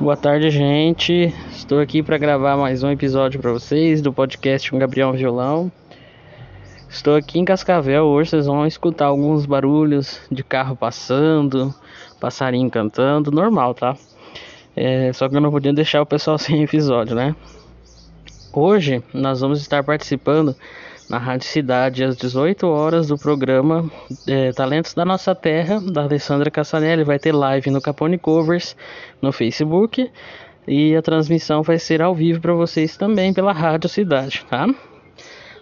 Boa tarde, gente. Estou aqui para gravar mais um episódio para vocês do podcast com Gabriel Violão. Estou aqui em Cascavel hoje, vocês vão escutar alguns barulhos de carro passando, passarinho cantando, normal, tá? É, só que eu não podia deixar o pessoal sem episódio, né? Hoje nós vamos estar participando na Rádio Cidade às 18 horas do programa é, Talentos da Nossa Terra, da Alessandra Cassanelli. Vai ter live no Capone Covers no Facebook e a transmissão vai ser ao vivo para vocês também pela Rádio Cidade, tá?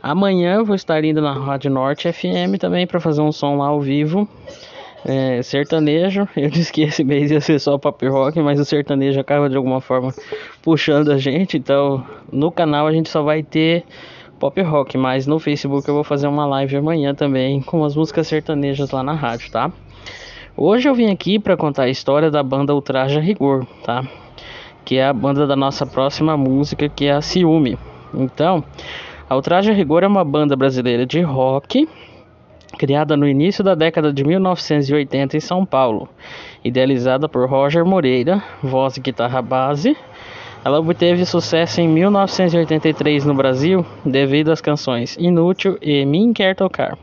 Amanhã vou estar indo na Rádio Norte FM também para fazer um som lá ao vivo. É, sertanejo, eu disse que esse mês ia ser só pop rock, mas o sertanejo acaba de alguma forma puxando a gente, então no canal a gente só vai ter pop rock, mas no Facebook eu vou fazer uma live amanhã também com as músicas sertanejas lá na rádio, tá? Hoje eu vim aqui para contar a história da banda Ultraja Rigor, tá? Que é a banda da nossa próxima música, que é a Ciúme. Então, a Ultraje Rigor é uma banda brasileira de rock criada no início da década de 1980 em São Paulo, idealizada por Roger Moreira, voz e guitarra base. Ela obteve sucesso em 1983 no Brasil devido às canções Inútil e Mim Quer Tocar.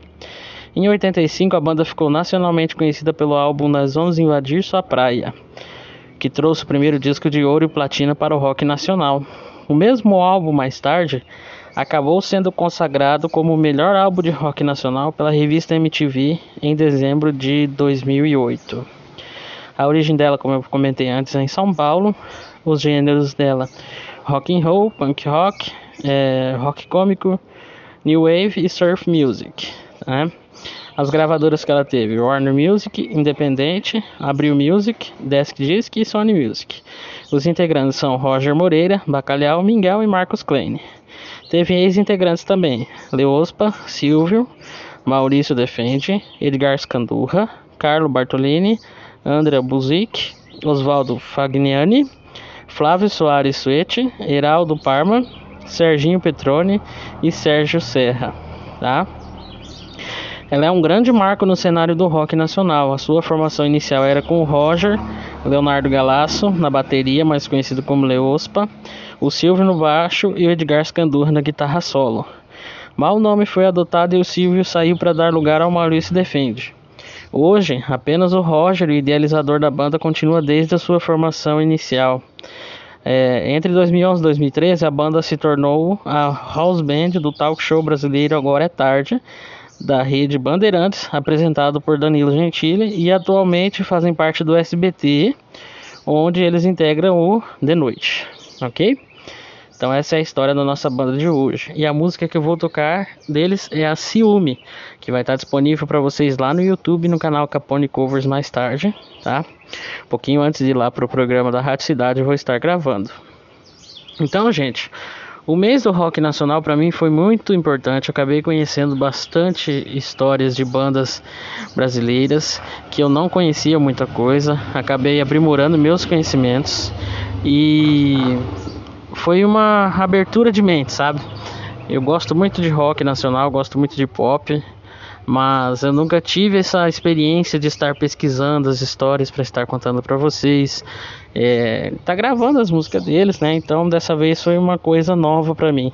Em 85 a banda ficou nacionalmente conhecida pelo álbum Nós Vamos Invadir Sua Praia, que trouxe o primeiro disco de ouro e platina para o rock nacional. O mesmo álbum mais tarde acabou sendo consagrado como o melhor álbum de rock nacional pela revista MTV em dezembro de 2008. A origem dela, como eu comentei antes, é em São Paulo. Os gêneros dela: rock and roll, punk rock, é, rock cômico, new wave e surf music. Né? As gravadoras que ela teve: Warner Music, Independente, Abril Music, Desk Disc e Sony Music. Os integrantes são Roger Moreira, Bacalhau, Miguel e Marcos Klein. Teve ex-integrantes também: Leospa, Silvio, Maurício Defende, Edgar Scandurra, Carlo Bartolini, André Buzik, Oswaldo Fagnani, Flávio Soares Suete, Heraldo Parma, Serginho Petrone e Sérgio Serra, tá? Ela é um grande marco no cenário do rock nacional. A sua formação inicial era com o Roger, Leonardo Galasso na bateria, mais conhecido como Leospa, o Silvio no baixo e o Edgar Scandurra na guitarra solo. Mal o nome foi adotado e o Silvio saiu para dar lugar ao Maurício Defende. Hoje, apenas o Roger, o idealizador da banda, continua desde a sua formação inicial. É, entre 2011 e 2013, a banda se tornou a house band do talk show brasileiro Agora é Tarde, da rede Bandeirantes, apresentado por Danilo Gentili, e atualmente fazem parte do SBT, onde eles integram o De Noite, ok? Então essa é a história da nossa banda de hoje. E a música que eu vou tocar deles é a Ciúme, que vai estar disponível para vocês lá no YouTube, no canal Capone Covers mais tarde, tá? Um pouquinho antes de ir lá pro programa da Rádio Cidade eu vou estar gravando. Então, gente, o mês do rock nacional para mim foi muito importante. Eu acabei conhecendo bastante histórias de bandas brasileiras que eu não conhecia muita coisa. Acabei aprimorando meus conhecimentos e foi uma abertura de mente, sabe? Eu gosto muito de rock nacional, gosto muito de pop, mas eu nunca tive essa experiência de estar pesquisando as histórias para estar contando para vocês é, tá gravando as músicas deles, né? Então dessa vez foi uma coisa nova para mim.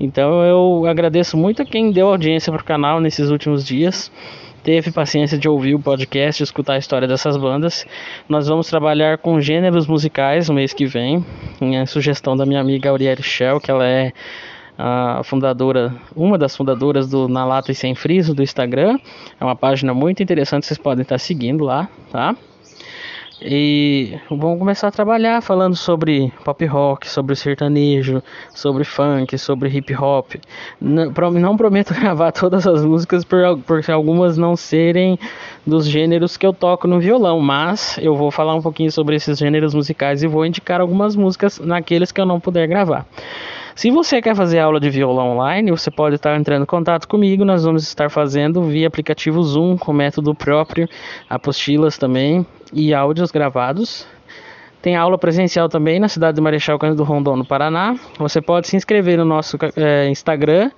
Então eu agradeço muito a quem deu audiência pro canal nesses últimos dias. Teve paciência de ouvir o podcast, escutar a história dessas bandas. Nós vamos trabalhar com gêneros musicais no mês que vem. Em sugestão da minha amiga Auriele Shell, que ela é a fundadora, uma das fundadoras do Na Lata e Sem Friso do Instagram. É uma página muito interessante, vocês podem estar seguindo lá, tá? E vamos começar a trabalhar falando sobre pop rock, sobre sertanejo, sobre funk, sobre hip hop. Não, não prometo gravar todas as músicas por, por algumas não serem dos gêneros que eu toco no violão, mas eu vou falar um pouquinho sobre esses gêneros musicais e vou indicar algumas músicas naqueles que eu não puder gravar. Se você quer fazer aula de violão online, você pode estar entrando em contato comigo. Nós vamos estar fazendo via aplicativo Zoom, com método próprio, apostilas também e áudios gravados. Tem aula presencial também na cidade de Marechal Cândido Rondon, no Paraná. Você pode se inscrever no nosso é, Instagram,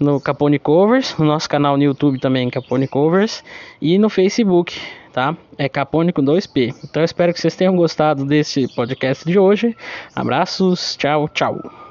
no Capone Covers, no nosso canal no YouTube também, Capone Covers, e no Facebook, tá? É Capone com 2P. Então eu espero que vocês tenham gostado desse podcast de hoje. Abraços, tchau, tchau.